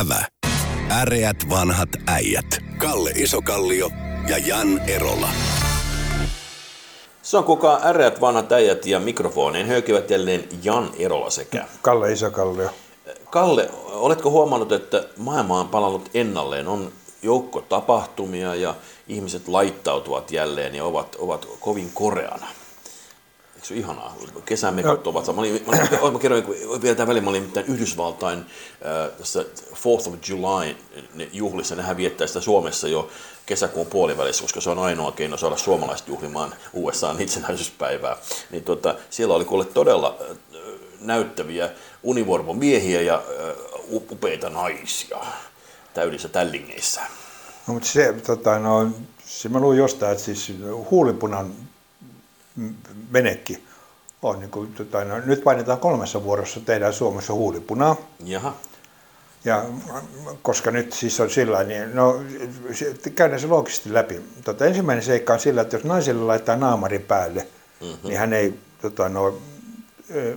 Ävä. Äreät vanhat äijät. Kalle Isokallio ja Jan Erola. Se on kuka äreät vanhat äijät ja mikrofoneen höykivät jälleen Jan Erola sekä Kalle Isokallio. Kalle, oletko huomannut, että maailma on palannut ennalleen? On joukko tapahtumia ja ihmiset laittautuvat jälleen ja ovat, ovat kovin koreana. Se ole ihanaa? Kesämekot ovat. Mä, olin, mä, olin, mä kerroin vielä tämän välin, mä olin Yhdysvaltain äh, tässä 4th of July juhlissa. Nehän viettää sitä Suomessa jo kesäkuun puolivälissä, koska se on ainoa keino saada suomalaiset juhlimaan USAn itsenäisyyspäivää. Niin tota, siellä oli kuule todella äh, näyttäviä univormomiehiä ja äh, upeita naisia täydessä tällingeissä. No, mutta se, tota, no, se mä luin jostain, että siis huulipunan menekki on, niin kuin, tota, no, nyt painetaan kolmessa vuorossa, tehdään Suomessa huulipunaa. Jaha. Ja koska nyt siis on sillä niin no käydään se loogisesti läpi. Tota, ensimmäinen seikka on sillä, että jos naiselle laittaa naamari päälle, mm-hmm. niin hän ei tota, no,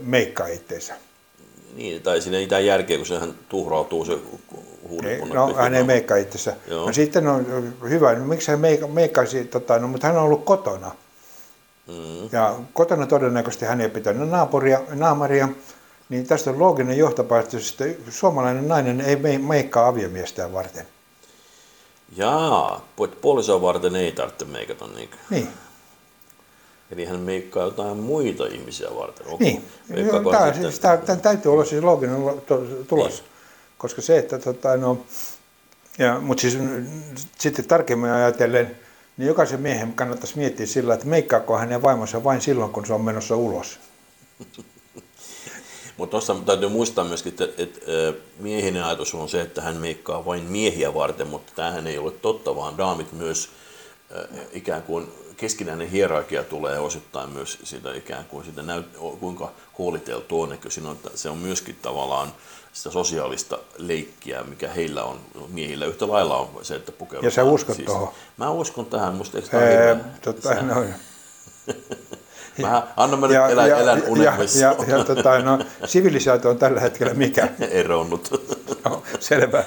meikkaa itseensä. Niin, tai siinä ei mitään järkeä, kun sehän tuhrautuu se huulipunna. No, hän ei meikkaa itsensä. No sitten on hyvä, no miksi hän meikka, meikkaisi, tota, no, mutta hän on ollut kotona. Mm. Ja kotona todennäköisesti hän ei pitänyt naapuria, naamaria, niin tästä on looginen johtopäätös, että suomalainen nainen ei meikkaa aviomiestään varten. Jaa, puolisoa varten ei tarvitse meikata niin. Niin. Eli hän meikkaa jotain muita ihmisiä varten. Niin, tämä, siis, tämä, tämä täytyy olla siis looginen tulos. Niin. Koska se, että tota, no, ja, mutta siis sitten tarkemmin ajatellen, niin jokaisen miehen kannattaisi miettiä sillä, että meikkaako hänen vaimonsa vain silloin, kun se on menossa ulos. Mutta tuossa täytyy muistaa myöskin, että, että miehinen ajatus on se, että hän meikkaa vain miehiä varten, mutta tämähän ei ole totta, vaan daamit myös ikään kuin keskinäinen hierarkia tulee osittain myös siitä ikään kuin siitä näyt, kuinka huoliteltu on, että siinä on, se on myöskin tavallaan sitä sosiaalista leikkiä, mikä heillä on, miehillä yhtä lailla on se, että pukeudutaan. Ja sä uskot siis, tuohon? Mä uskon tähän, musta eikö tämä Ee, totta, sä... no, Mä annan mä ja, elän, ja, elän unelmissa. Ja, ja, ja tota, no, sivilisaatio on tällä hetkellä mikä? Eronnut. No, selvä.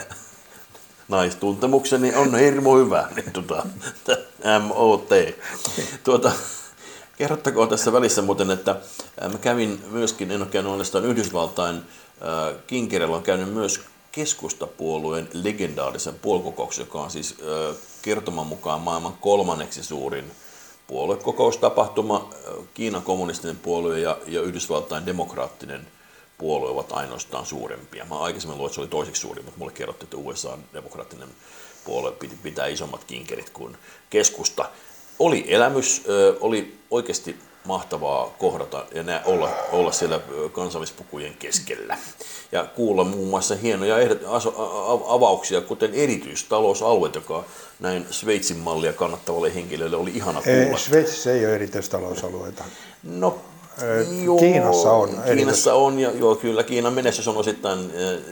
Naistuntemukseni on hirmu hyvä. Niin, tuota, MOT. Tuota, kerrottakoon tässä välissä muuten, että mä kävin myöskin, en ole käynyt Yhdysvaltain Kinkerellä on käynyt myös keskustapuolueen legendaarisen puoluekokouksen, joka on siis kertoman mukaan maailman kolmanneksi suurin puoluekokoustapahtuma. Kiinan kommunistinen puolue ja, ja Yhdysvaltain demokraattinen puolue ovat ainoastaan suurempia. Mä aikaisemmin luulen, että se oli toiseksi suurin, mutta mulle kerrottiin, että USA demokraattinen puolue piti pitää isommat kinkerit kuin keskusta. Oli elämys, oli oikeasti mahtavaa kohdata ja nää, olla, olla siellä kansallispukujen keskellä. Ja kuulla muun muassa hienoja avauksia, kuten erityistalousalueet, joka näin Sveitsin mallia kannattavalle henkilölle oli ihana kuulla. Ei, Sveitsissä ei ole erityistalousalueita. No Joo, Kiinassa on. Kiinassa on, ja joo, kyllä Kiinan menestys on osittain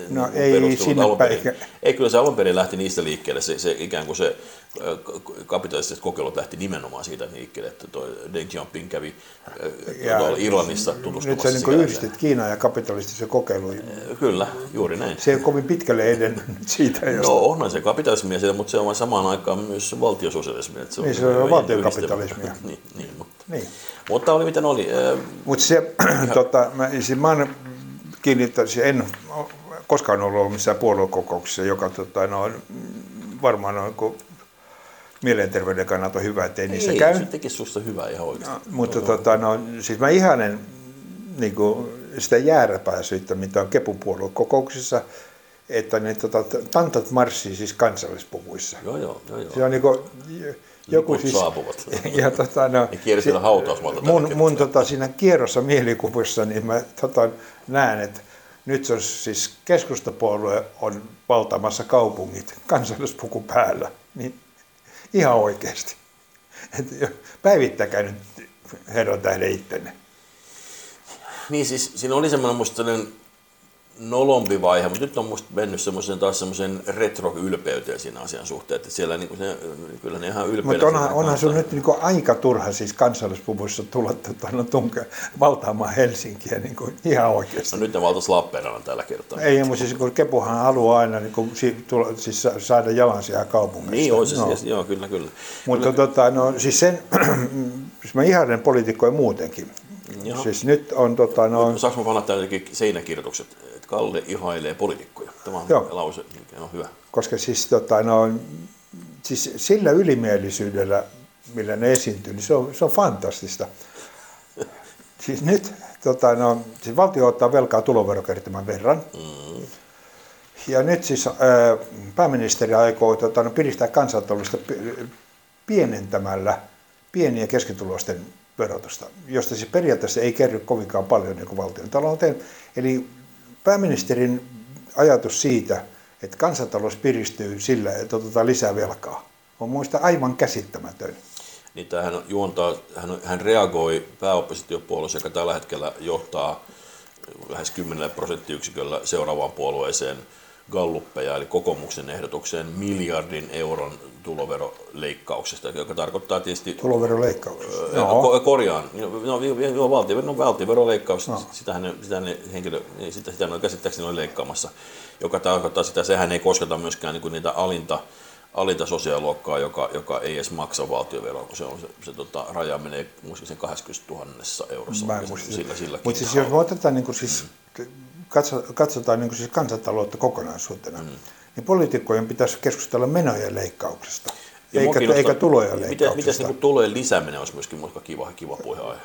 no, ei sinne perin, Ei, kyllä se alun perin lähti niistä liikkeelle, se, se ikään kuin se kapitalistiset kokeilut lähti nimenomaan siitä liikkeelle, että tuo Deng Xiaoping kävi ja, Irlannissa tutustumassa. Nyt sä niin yhdistit Kiinaa ja kapitalistisen kokeiluun. Kyllä, juuri näin. Se ei ole kovin pitkälle edennyt siitä. Josta... No onhan se kapitalismia, mutta se on samaan aikaan myös valtiososialismia. Se on niin, se on valtiokapitalismia. niin, niin, mutta. Niin. Mutta oli miten oli. Mutta se, tota, mä, siis mä kiinnittäisin, en koskaan ollut missään puoluekokouksessa, joka tota, no, varmaan on kun mielenterveyden kannalta hyvä, ettei niissä ei, käy. se tekisi susta hyvää ihan oikeasti. No, mutta tota, no, siis mä ihanen niin kuin, sitä jääräpäisyyttä, mitä on Kepun puoluekokouksissa, että ne tota, tantat marssii siis kansallispuvuissa. Joo, joo, joo. joo. Se on niin kuin, joku siis, saapuvat. Ja, tota, no, ne siellä hautausmaalta. Mun, mun tota, siinä kierrossa mielikuvissa niin mä tota, näen, että nyt se on siis keskustapuolue on valtamassa kaupungit kansallispuku päällä. Niin ihan oikeasti. Et päivittäkää nyt herran tähden ittenne. Niin siis siinä oli semmoinen musta nolompi vaihe, mutta nyt on musta mennyt semmoisen taas semmoisen retro-ylpeyteen siinä asian suhteen, että siellä niin kuin ne, kyllä ne ihan ylpeitä. Mutta onhan, onhan sun nyt niin kuin aika turha siis kansallispuvuissa tulla tuota, no, tunke, valtaamaan Helsinkiä niin kuin ihan oikeasti. No nyt ne valtaisi Lappeenrannan tällä kertaa. Ei, mutta siis kun Kepuhan haluaa aina niin kuin, siis saada jalansia kaupungista. Niin, on se no. siis, joo, kyllä, kyllä. Mutta kyllä. Tota, no, siis sen, siis mä ihailen poliitikkoja muutenkin. Joo. Siis nyt on tota, no... Saanko mä panna jotenkin seinäkirjoitukset, Kalle ihailee poliitikkoja? Tämä on Joo. lause, mikä on hyvä. Koska siis, tota, no, siis sillä ylimielisyydellä, millä ne esiintyy, niin se on, se on fantastista. siis nyt tota, no, siis valtio ottaa velkaa tuloverokertymän verran. Mm. Ja nyt siis ää, pääministeri aikoo tota, no, piristää kansantaloudesta pienentämällä pieniä keskituloisten verotusta, josta siis periaatteessa ei kerry kovinkaan paljon niin valtion talouteen. Eli pääministerin ajatus siitä, että kansantalous piristyy sillä, että otetaan lisää velkaa, on muista aivan käsittämätön. Niin tämähän juontaa, hän, hän reagoi pääoppositiopuolueeseen, joka tällä hetkellä johtaa lähes 10 prosenttiyksiköllä seuraavaan puolueeseen galluppeja, eli kokoomuksen ehdotukseen miljardin euron tuloveroleikkauksesta, joka tarkoittaa tietysti... Tuloveroleikkauksesta? No. Korjaan. No, no, valtio, no, valtioveroleikkaus, no. sitä, ne, sitä ne henkilö, niin sitä, sitä ne käsittääkseni oli leikkaamassa, joka tarkoittaa sitä, sehän ei kosketa myöskään niin kuin niitä alinta, alinta sosiaaliluokkaa, joka, joka ei edes maksa valtioveroa, kun se, on, se, se tota, raja menee sen 80 000 eurossa. Mä sillä, sillä Mutta siis jos me otetaan niin kuin siis, mm. Katsotaan niin siis kansantaloutta kokonaisuutena, mm niin poliitikkojen pitäisi keskustella menojen leikkauksesta, ja eikä, eikä tulojen leikkauksesta. Miten niin tulojen lisääminen olisi myöskin mutka kiva, kiva puheenaihe?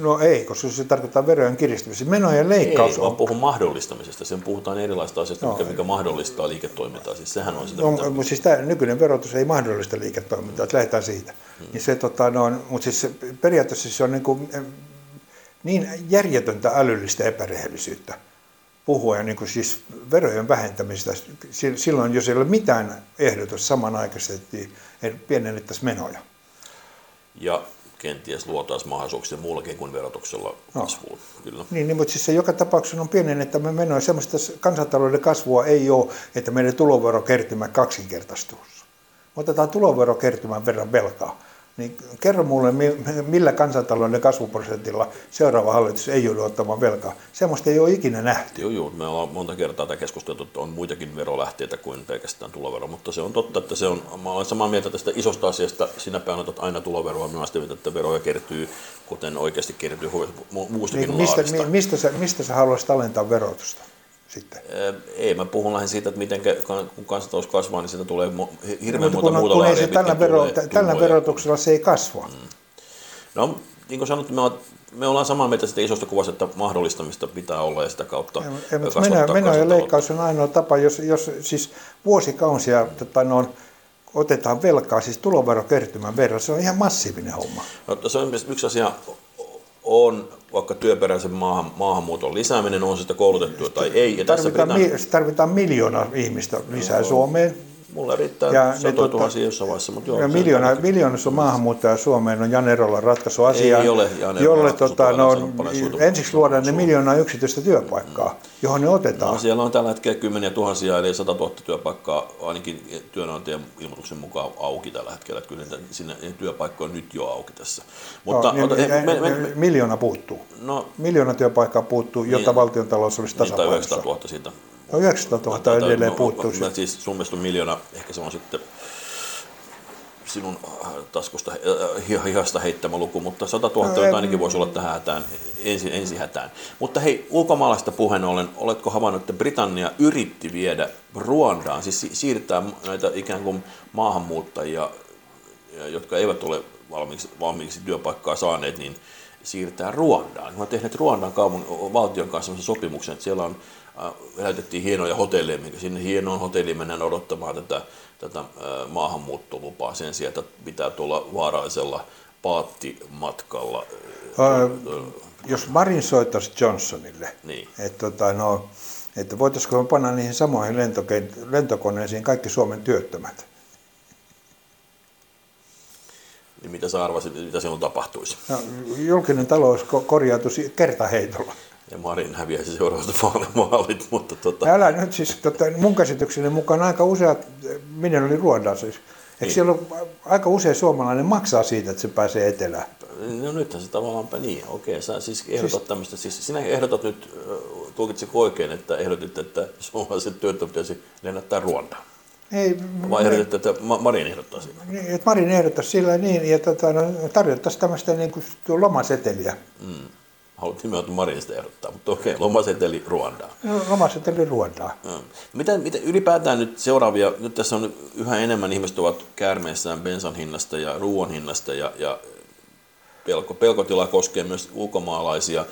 No ei, koska se tarkoittaa verojen kiristämistä. Menojen leikkaus ei, on... vaan puhun mahdollistamisesta. Sen puhutaan erilaista asioista, no, mikä, mikä mahdollistaa liiketoimintaa. Siis sehän on sitä, no, mitä... mutta siis tämä nykyinen verotus ei mahdollista liiketoimintaa, että lähdetään siitä. Hmm. Niin se, tota, no, mutta siis periaatteessa se on niin, kuin, niin järjetöntä älyllistä epärehellisyyttä puhua niin kuin siis verojen vähentämistä silloin, jos ei ole mitään ehdotus samanaikaisesti, että pienennettäisiin menoja. Ja kenties luotaisiin mahdollisuuksia muullakin kuin verotuksella kasvuun. No. Kyllä. Niin, niin, mutta siis se joka tapauksessa on pienennettävä menoja. Semmoista kansantalouden kasvua ei ole, että meidän tuloverokertymä kaksinkertaistuu. Otetaan tuloverokertymän verran velkaa niin kerro mulle, millä kansantalouden kasvuprosentilla seuraava hallitus ei joudu ottamaan velkaa. Semmoista ei ole ikinä nähty. Joo, joo. Me ollaan monta kertaa tätä keskusteltu, että on muitakin verolähteitä kuin pelkästään tulovero, mutta se on totta, että se on, mä olen samaa mieltä tästä isosta asiasta, sinä painotat aina tuloveroa, minä olen että veroja kertyy, kuten oikeasti kertyy muustakin niin, mistä, mistä, sä, mistä sä haluaisit alentaa verotusta? Sitten? Ei, mä puhun lähinnä siitä, että miten kun kansantalous kasvaa, niin siitä tulee hirveän monta muuta kun ei se tällä, vero, tällä verotuksella se ei kasva. Mm. No, niin kuin sanottu, me, me ollaan samaa mieltä sitä isosta kuvasta, että mahdollistamista pitää olla ja sitä kautta ei, meno, meno ja leikkaus on ainoa tapa, jos, jos siis vuosikausia tota, no, otetaan velkaa, siis tuloverokertymän verran, se on ihan massiivinen homma. No, se on yksi asia, on vaikka työperäisen maahan, maahanmuuton lisääminen, on sitä koulutettua tai ei. Ja tarvitaan, tässä pitää... tarvitaan miljoona ihmistä lisää no, Suomeen. Mulla riittää ja satoja tuhansia jossain vaiheessa. Mutta joo, ja miljoona, miljoonassa on maahanmuuttaja Suomeen, on Jan Erolla ratkaisu asiaan, Ei ole Jan jolle tota, no, ensiksi luodaan ne miljoonaa yksityistä työpaikkaa, mm. johon ne otetaan. No, siellä on tällä hetkellä kymmeniä tuhansia, eli 100 000 työpaikkaa ainakin työnantajan ilmoituksen mukaan auki tällä hetkellä. Että kyllä sinne työpaikkoja on nyt jo auki tässä. Mutta, no, niin, ota, me, me, me, miljoona puuttuu. No, miljoona työpaikkaa puuttuu, jotta niin, valtion talous olisi tasapainossa. Niin, 900 000 siitä No 900 000 no, edelleen puuttuu. Mä, mä, siis sun mielestä on miljoona, ehkä se on sitten sinun äh, taskusta äh, hihasta heittämä luku, mutta 100 000 no, ainakin voisi olla tähän hätään, ensi, ensi hätään. Mutta hei, ulkomaalaista puheen ollen, oletko havainnut, että Britannia yritti viedä Ruandaan, siis siirtää näitä ikään kuin maahanmuuttajia, jotka eivät ole valmiiksi, valmiiksi työpaikkaa saaneet, niin siirtää Ruandaan. He ovat tehneet Ruandan kaupungin, valtion kanssa sopimuksen, että siellä on lähetettiin hienoja hotelleja, minkä sinne hienoon hotelliin mennään odottamaan tätä, tätä maahanmuuttolupaa sen sijaan, että pitää tulla vaarallisella paattimatkalla. Ää, jos Marin soittaisi Johnsonille, niin. että, tota, no, että voitaisiko me panna niihin samoihin lentokoneisiin kaikki Suomen työttömät, niin mitä sä arvasit, mitä silloin tapahtuisi? No, julkinen talous korjautuisi kertaheitolla. Ja Marin häviäisi seuraavat vaalit, mutta tota... Älä nyt siis, tota, mun käsitykseni mukaan aika useat, minä oli Ruodaa siis, Eikö niin. siellä ole, aika usein suomalainen maksaa siitä, että se pääsee etelään? No nythän se tavallaan niin, okei, sä siis ehdotat siis, tämmöistä, siis sinä ehdotat nyt, tulkitsiko oikein, että ehdotit, että suomalaiset työttömät pitäisi lennättää Ruondaan? Ei, Vai ehdotit, että Marin ehdottaa sitä? Niin, että Marin ehdottaa sillä niin, ja tota, no, tarjottaisiin tämmöistä niin kuin lomaseteliä. Mm haluat nimenomaan Marinista ehdottaa, mutta okei, lomaseteli Ruandaa. No, lomaseteli Ruandaa. Mitä, mitä ylipäätään nyt seuraavia, nyt tässä on yhä enemmän ihmiset ovat käärmeissään bensan hinnasta ja ruoan hinnasta ja, ja pelko, pelkotila koskee myös ulkomaalaisia.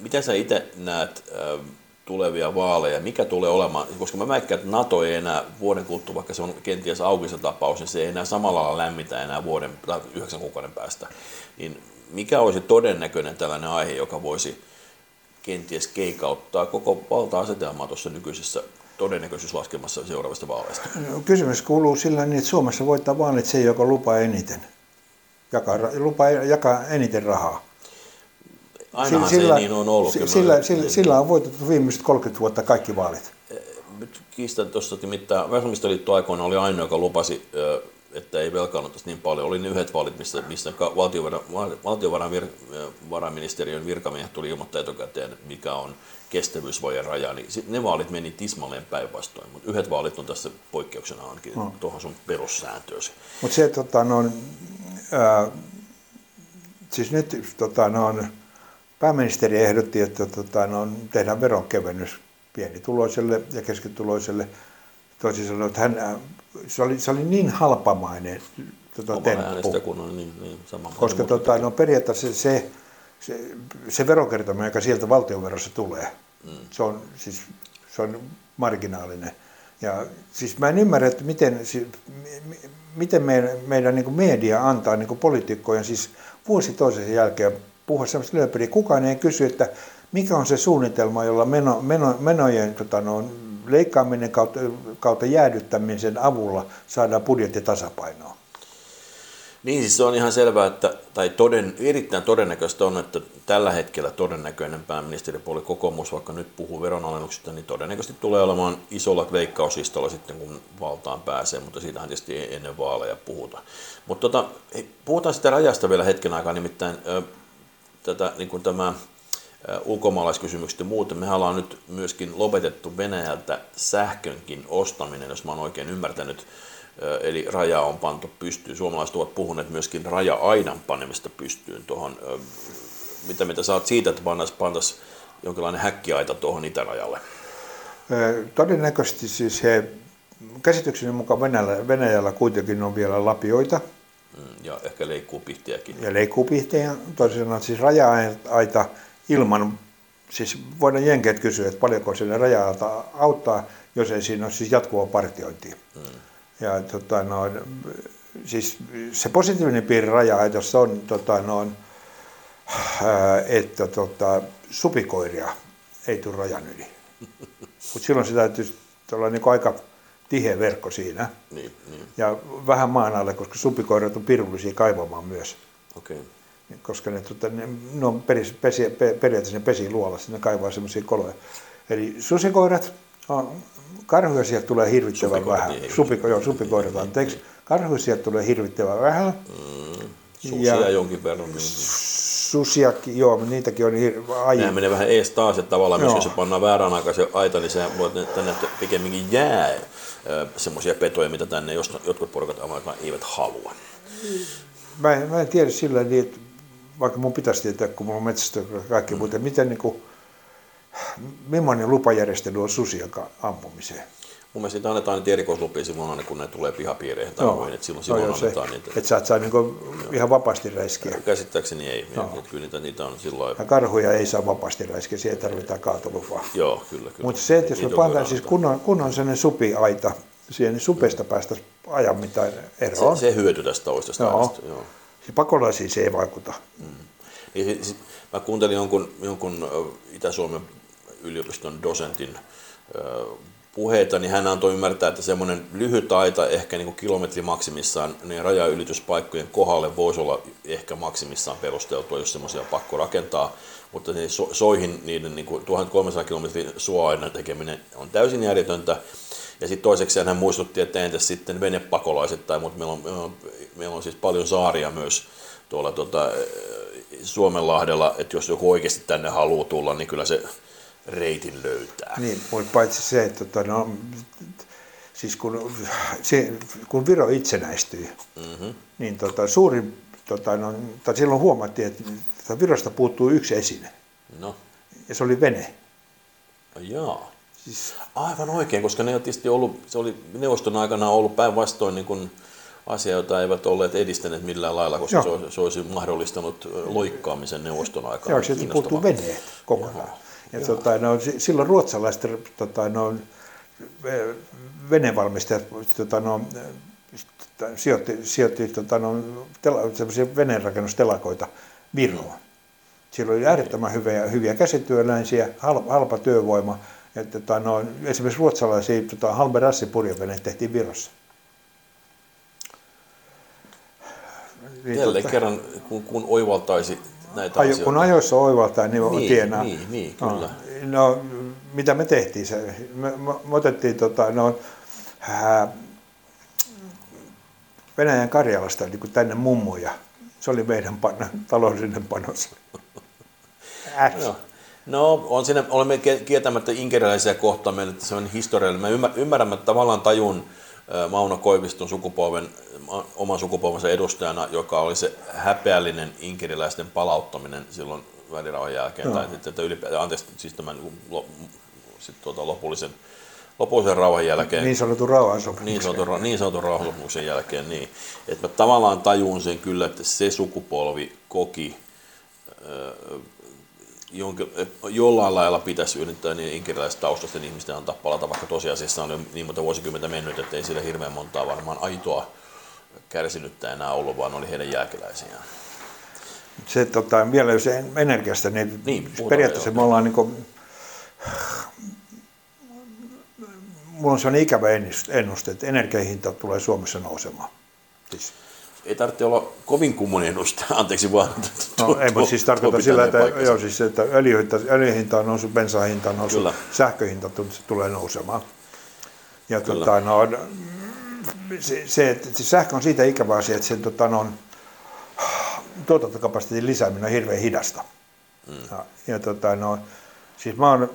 Miten sä itse näet äh, tulevia vaaleja, mikä tulee olemaan, koska mä väikkään, että NATO ei enää vuoden kuluttua, vaikka se on kenties auki se tapaus, niin se ei enää samalla lailla lämmitä enää vuoden tai yhdeksän kuukauden päästä. Niin mikä olisi todennäköinen tällainen aihe, joka voisi kenties keikauttaa koko valta-asetelmaa tuossa nykyisessä todennäköisyyslaskelmassa seuraavista vaaleista? No, kysymys kuuluu sillä niin, että Suomessa voittaa vaalit se, joka lupaa eniten. Jakaa, lupaa jakaa eniten rahaa. Ainahan sillä, se niin on ollut. Sillä, sillä, sillä, sillä on voitettu viimeiset 30 vuotta kaikki vaalit. Nyt kiistän tuossa, että mitä Vasemmistoliitto aikoina oli ainoa, joka lupasi että ei velkaannuttaisi niin paljon. Oli ne yhdet vaalit, missä, missä valtiovarainministeriön virkamiehet tuli ilmoittaa etukäteen, mikä on kestävyysvojen raja, niin ne vaalit meni tismalleen päinvastoin, mutta yhdet vaalit on tässä poikkeuksena ainakin no. tuohon sun perussääntöösi. Mutta se, tota, no, ää, siis nyt tota, no, pääministeri ehdotti, että tota, no, tehdään veronkevennys pienituloiselle ja keskituloiselle. Toisin sanoen, että hän se oli, se oli niin halpamainen tota, temppu. Kun on niin, niin sama koska tota, no, periaatteessa se, se, se verokertoma, joka sieltä valtionverossa tulee, mm. se, on, siis, se on marginaalinen. Ja siis mä en ymmärrä, että miten, siis, miten meidän, meidän niin media antaa niin poliitikkojen siis vuosi toisensa jälkeen puhua sellaista lööpeliä. Kukaan ei kysy, että mikä on se suunnitelma, jolla meno, meno, menojen tota, no, leikkaaminen kautta, kautta jäädyttämisen avulla saadaan budjetti tasapainoon. Niin, siis se on ihan selvää, että, tai toden, erittäin todennäköistä on, että tällä hetkellä todennäköinen pääministeripuoli kokoomus, vaikka nyt puhuu veronalennuksista, niin todennäköisesti tulee olemaan isolla leikkauslistolla sitten, kun valtaan pääsee, mutta siitähän tietysti ei ennen vaaleja puhuta. Mutta tota, puhutaan sitä rajasta vielä hetken aikaa, nimittäin ö, tätä, niin kuin tämä ulkomaalaiskysymykset ja muuten. Me ollaan nyt myöskin lopetettu Venäjältä sähkönkin ostaminen, jos mä oon oikein ymmärtänyt. Eli raja on pantu pystyyn. Suomalaiset ovat puhuneet myöskin raja-aidan panemista pystyyn tuohon. Mitä mitä saat siitä, että pantaisiin jonkinlainen häkkiaita tuohon itärajalle? Todennäköisesti siis he, käsitykseni mukaan Venäjällä, Venäjällä kuitenkin on vielä lapioita. Mm, ja ehkä leikkuupihtiäkin. Ja leikkuupihtiä, toisin sanoen siis raja-aita ilman, siis voidaan jenkeet kysyä, että paljonko sinne rajalta auttaa, jos ei siinä ole siis jatkuvaa partiointia. Mm. Ja tota, no, siis se positiivinen piirre raja on, tota, no, että tota, supikoiria ei tule rajan yli. Mutta silloin se täytyy olla niin aika tiheä verkko siinä. Niin, niin. Ja vähän maan alle, koska supikoirat on pirullisia kaivamaan myös. Okay koska ne, tota, ne, ne on peris, pesi, pe, periaatteessa ne pesi luolassa, ne kaivaa semmoisia koloja. Eli susikoirat, karhuja sieltä tulee hirvittävän supikoirat, vähän. Niin, Supiko, joo, supikoirat, anteeksi. Karhuja sieltä tulee hirvittävän vähän. Mm, susia ja, jonkin verran. Niin. Susiakin, joo, niitäkin on aiemmin. Nämä menee vähän ees taas, että tavallaan myös jos se pannaan väärän aikaisen aita, niin se voi tänne pikemminkin jää semmoisia petoja, mitä tänne jotkut porukat eivät halua. Mä en, mä en tiedä sillä niin, että vaikka mun pitäisi tietää, kun mulla on metsästö kaikki, mm. mutta miten niin kuin, millainen lupajärjestely on susien ampumiseen? Mun mielestä niitä annetaan niitä erikoislupia silloin aina, kun ne tulee pihapiireihin tai no, että silloin, silloin no, annetaan niitä. Että sä et saa niinku ihan vapaasti räiskiä. Käsittääkseni ei. No. Ja, kyllä niitä, niitä on silloin... Ja karhuja ei saa vapaasti räiskiä, siihen tarvitaan kaatolupaa. Joo, kyllä. kyllä. Mutta se, että jos me pannaan siis kunnon, kunnon sellainen supiaita, siihen niin supesta päästä ajan mitään eroon. Se, se hyöty tästä toisesta joo. Ajasta, joo. Pakolaisiin se ei vaikuta. Mm. Niin, siis, mä kuuntelin jonkun, jonkun Itä-Suomen yliopiston dosentin puheita, niin hän antoi ymmärtää, että semmoinen lyhyt aita, ehkä niin kuin kilometri maksimissaan, niin rajaylityspaikkojen kohdalle voisi olla ehkä maksimissaan perusteltua, jos semmoisia pakko rakentaa, mutta niin so, soihin niiden niin kuin 1300 kilometrin suoaina tekeminen on täysin järjetöntä. Ja sitten toiseksi hän muistutti, että entäs sitten venepakolaiset, tai, mutta meillä on, meillä, on, meillä on siis paljon saaria myös tuolla tuota, Suomenlahdella, että jos joku oikeasti tänne haluaa tulla, niin kyllä se reitin löytää. Niin, mutta paitsi se, että tota, no, siis kun, se, kun Viro itsenäistyi, mm-hmm. niin tota, suurin, tota, no, tai silloin huomattiin, että tota, Virosta puuttuu yksi esine. No. Ja se oli vene. No, jaa. Siis... Aivan oikein, koska ne on tietysti ollut, se oli neuvoston aikana ollut päinvastoin niin kuin asia, jota eivät olleet edistäneet millään lailla, koska se olisi, se olisi mahdollistanut loikkaamisen neuvoston aikana. Joo, sieltä puuttuu veneet kokonaan. Joo. Ja tota, no, silloin ruotsalaiset tota, no, venevalmistajat tota, no, sijoitti, sijoitti tota, no, tela, veneenrakennustelakoita Viroon. Siellä oli äärettömän hyviä, hyviä käsityöläisiä, halpa, halpa työvoima. Ja, tota, no, esimerkiksi ruotsalaisia tota, Halberassi purjeveneet tehtiin Virossa. Niin, Jälleen tota, kerran, kun, kun oivaltaisi näitä ajo, asioita. Kun ajoissa oivaltaa, niin, niin tienaa. Niin, niin, kyllä. No, no, mitä me tehtiin? Se, me, me, me otettiin tota, no, hää, Venäjän Karjalasta niin tänne mummoja. Se oli meidän pan, taloudellinen panos. No. No, on siinä, olemme kieltämättä inkeriläisiä kohtaan se on historiallinen. Mä ymmärrän, että tavallaan tajun Mauno Koiviston sukupolven oman sukupolvensa edustajana, joka oli se häpeällinen inkeriläisten palauttaminen silloin välirauhan jälkeen, no. tai että ylipäätään, anteeksi, siis tämän sit tuota, lopullisen, lopullisen rauhan jälkeen. Niin sanotun rauhansopimuksen. Niin sanotun, niin sanotun rauhansopimuksen jälkeen, niin. Että mä tavallaan tajuun sen kyllä, että se sukupolvi koki jonkin, jollain lailla pitäisi yrittää niin inkeriläiset taustaisten ihmisten antaa palata, vaikka tosiasiassa on niin monta vuosikymmentä mennyt, että ei sillä hirveän montaa varmaan aitoa kärsinyttä enää ollut, vaan oli heidän jälkeläisiään. Se tota, vielä jos energiasta, niin, niin periaatteessa me ollaan niin kuin, mulla on sellainen ikävä ennuste, että energiahinta tulee Suomessa nousemaan. Siis ei tarvitse olla kovin kummonen ennuste, anteeksi vaan. No, ei, mutta siis tarkoitan sillä, että, joo, siis, että öljyhinta, öljyhinta on noussut, bensahinta on noussut, Kyllä. sähköhinta tulee nousemaan. Ja tota, no, se, se, että se sähkö on siitä ikävä asia, että sen tota, no, tuotantokapasiteetin lisääminen on hirveän hidasta. Mm. Ja, ja tota, no, siis mä oon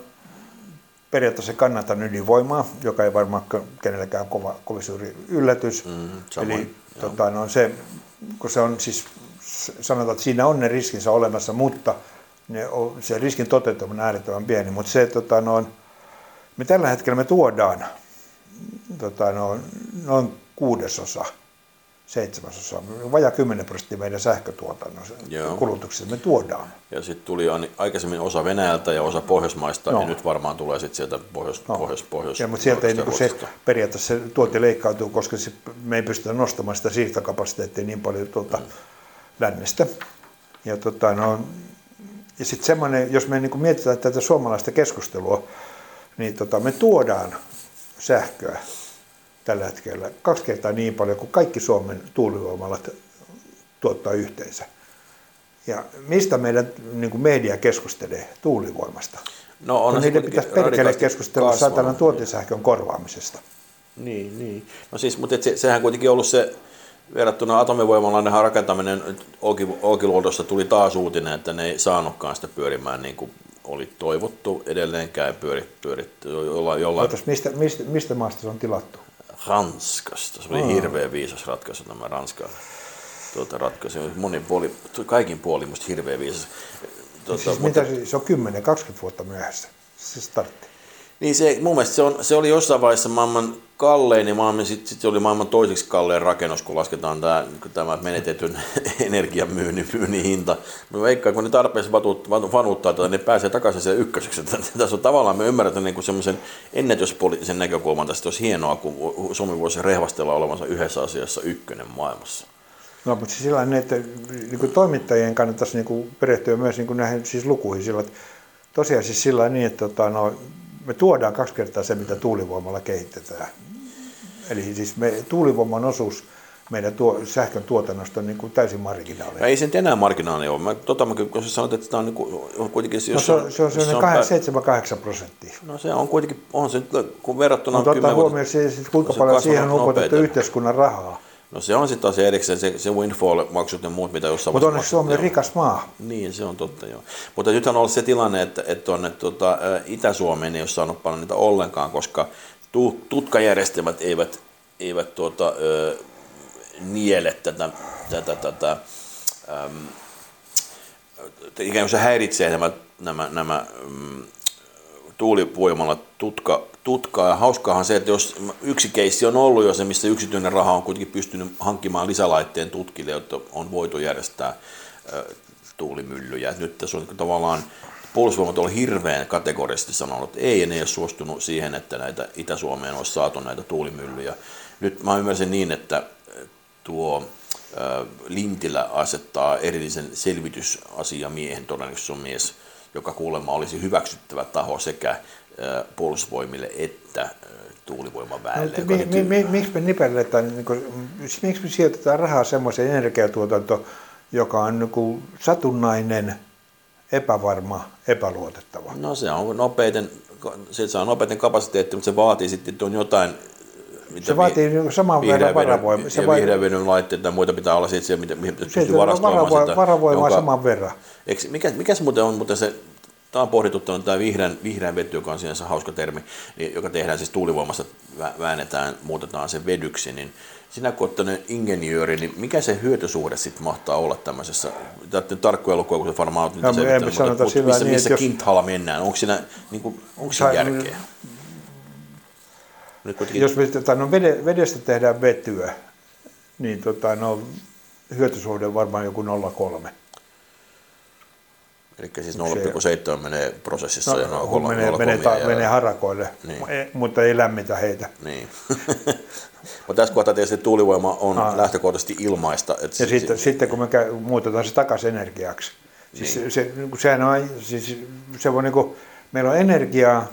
periaatteessa kannatan ydinvoimaa, joka ei varmaan kenellekään kova, kovin suuri yllätys. Mm, Eli tota, no, se, kun se on siis, sanotaan, että siinä on ne riskinsä olemassa, mutta ne on, se riskin toteutuminen on äärettömän pieni. Mutta se, tota, no, me tällä hetkellä me tuodaan tota, no, noin kuudesosa, seitsemäsosa, vajaa 10 prosenttia meidän sähkötuotannon kulutuksesta me tuodaan. Ja sitten tuli aikaisemmin osa Venäjältä ja osa Pohjoismaista, no. ja nyt varmaan tulee sitten sieltä Pohjois, no. Pohjois, Pohjois, ja, mutta sieltä ei niin se, periaatteessa se tuote leikkautuu, koska se, me ei pystytä nostamaan sitä siirtokapasiteettia niin paljon tuolta mm. lännestä. Ja, tota, no, ja sitten semmoinen, jos me niin mietitään tätä suomalaista keskustelua, niin tota, me tuodaan sähköä tällä hetkellä kaksi kertaa niin paljon kuin kaikki Suomen tuulivoimalat tuottaa yhteensä. Ja mistä meidän niin kuin media keskustelee tuulivoimasta? No on niiden pitäisi perkele keskustella satanan tuontisähkön korvaamisesta. Niin, niin. No siis, mutta se, sehän kuitenkin ollut se, verrattuna atomivoimalainen rakentaminen Olkiluodosta tuli taas uutinen, että ne ei saanutkaan sitä pyörimään niin kuin oli toivottu, edelleenkään pyöri, pyöritty jollain... jollain... Otas, mistä, mistä, mistä maasta se on tilattu? Ranskasta. Se oli oh. hirveän viisas ratkaisu tämä Ranskan tuota, ratkaisu. Monin puoli, kaikin puolin musta hirveän viisas. Tuota, siis mutta, mitä, se on 10-20 vuotta myöhässä, se startti. Niin se, mun mielestä se, on, se oli jossain vaiheessa maailman kallein ja maailman, sit, sit se oli maailman toiseksi kallein rakennus, kun lasketaan tämä, tämä menetetyn energian myynnin, myynnin hinta. Mä veikkaan, kun ne tarpeeksi vanuttaa, että ne pääsee takaisin siihen ykköseksi. Tässä on tavallaan, me ymmärretään niin semmoisen ennätyspoliittisen näkökulman tästä olisi hienoa, kun Suomi voisi rehvastella olevansa yhdessä asiassa ykkönen maailmassa. No, mutta siis sillä että niin kuin toimittajien kannattaisi niin kuin perehtyä myös niin kuin näihin siis lukuihin. Sillä, tosiaan siis sillä niin, että tota, no, me tuodaan kaksi kertaa se, mitä tuulivoimalla kehitetään. Eli siis me, tuulivoiman osuus meidän tuo, sähkön tuotannosta on niin kuin täysin marginaali. Ei se nyt enää marginaali ole. Mä, tota, mä, kun sä sanoit, että tämä on, niin kuin, on kuitenkin... No se, on, se on, se on 7-8 prosenttia. No se on kuitenkin, on se kun verrattuna... Mutta ottaa huomioon se, kuinka paljon siihen on upotettu yhteiskunnan rahaa. No se on sitten taas erikseen se, se windfall-maksut ja muut, mitä jossain Mutta onneksi Suomi on rikas maa. Niin, se on totta joo. Mutta nythän on ollut se tilanne, että, että tuonne tuota, Itä-Suomeen ei ole saanut paljon niitä ollenkaan, koska tutkajärjestelmät eivät, eivät tuota, niele tätä, tätä, tätä äm, ikään kuin se häiritsee nämä, nämä, nämä äm, tuulivoimalla tutka, tutkaa. Ja hauskaahan se, että jos yksi keissi on ollut jo se, missä yksityinen raha on kuitenkin pystynyt hankkimaan lisälaitteen tutkille, jotta on voitu järjestää tuulimyllyjä. Nyt tässä on tavallaan puolustusvoimat on hirveän kategorisesti sanonut, että ei, ne ei ole suostunut siihen, että näitä Itä-Suomeen olisi saatu näitä tuulimyllyjä. Nyt mä ymmärsin niin, että tuo Lintilä asettaa erillisen selvitysasiamiehen, todennäköisesti on mies, joka kuulemma olisi hyväksyttävä taho sekä puolustusvoimille että tuulivoimaväelle. No, mi, mi, mi, miksi me nipelletään, niin kuin, miksi me sijoitetaan rahaa semmoiseen energiatuotantoon, joka on niin kuin satunnainen, epävarma, epäluotettava? No se on nopeiten, se saa nopeiten kapasiteetti, mutta se vaatii sitten, että on jotain mitä se vaatii vi- saman verran varavoimaa. Se ja vihreän vedyn laitteita ja muita pitää olla sitten, mitä, mihin pystyy varastoimaan varavo- sitä. Varavoimaa jonka, saman verran. Eikö, mikä, mikäs muuten on, mutta se, tämä on pohdituttanut tämä vihreän, vihreän vety, joka on sinänsä hauska termi, niin joka tehdään siis tuulivoimasta, väännetään, muutetaan se vedyksi, niin sinä kun olet ingenjööri, niin mikä se hyötysuhde sitten mahtaa olla tämmöisessä, täytyy tarkkoja lukua, kun se varmaan olet niitä selvittänyt, mutta, mutta missä, niin, missä jos... kinthalla mennään, onko siinä, niin kuin, onko siinä järkeä? Nyt kuitenkin... Jos me, no, vedestä tehdään vetyä, niin tota, no, hyötysuhde on varmaan joku 0,3. Eli siis 0,7 menee prosessissa no, ja 0,3 menee, menee, ta, ja... menee harakoille, niin. mutta ei lämmitä heitä. Niin. mutta tässä kohtaa tietysti tuulivoima on Aa. lähtökohtaisesti ilmaista. Että ja sitten, se, sitten kun me käy, muutetaan se takaisin energiaksi, siis niin. se, se, sehän on, siis se voi niin kuin, meillä on energiaa,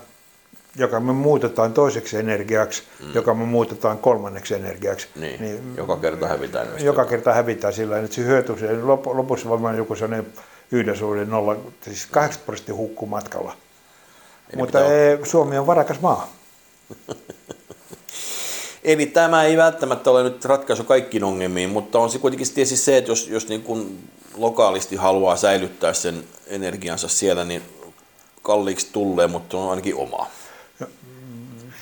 joka me muutetaan toiseksi energiaksi, mm. joka me muutetaan kolmanneksi energiaksi. Niin, niin joka kerta hävitään. Joka kerta hävitään sillä että se hyöty, se lopussa varmaan joku sellainen yhden suhde nolla, siis 80 prosenttia hukkuu matkalla. Eli Mutta ei, Suomi on varakas maa. Eli tämä ei välttämättä ole nyt ratkaisu kaikkiin ongelmiin, mutta on se kuitenkin tietysti se, että jos, jos niin kuin lokaalisti haluaa säilyttää sen energiansa siellä, niin kalliiksi tulee, mutta on ainakin oma.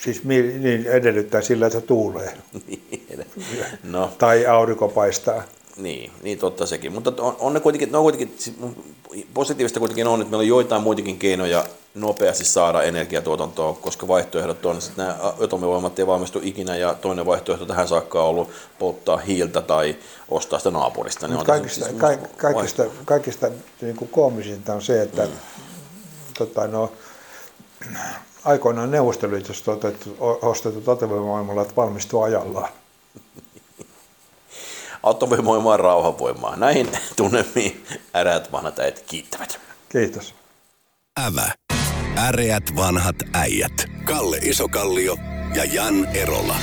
Siis niin edellyttää sillä, että tuulee. Niin, no. Tai aurinko paistaa. Niin, niin totta sekin. Mutta on, on ne kuitenkin, ne on kuitenkin, positiivista kuitenkin on, että meillä on joitain muitakin keinoja nopeasti saada energiatuotantoa, koska vaihtoehdot on, että nämä atomivoimat ei valmistu ikinä ja toinen vaihtoehto tähän saakka on ollut polttaa hiiltä tai ostaa sitä naapurista. Niin kaikista, siis ka- kaikista, kaikista niin kuin koomisinta on se, että mm. tota, no, aikoinaan Neuvostoliitosta ostetut atomivoimalat valmistuu ajallaan. Atomivoima on rauhanvoimaa. Näihin tunnemiin äreät vanhat äijät kiittävät. Kiitos. Ävä. Äreät vanhat äijät. Kalle Isokallio ja Jan Erola.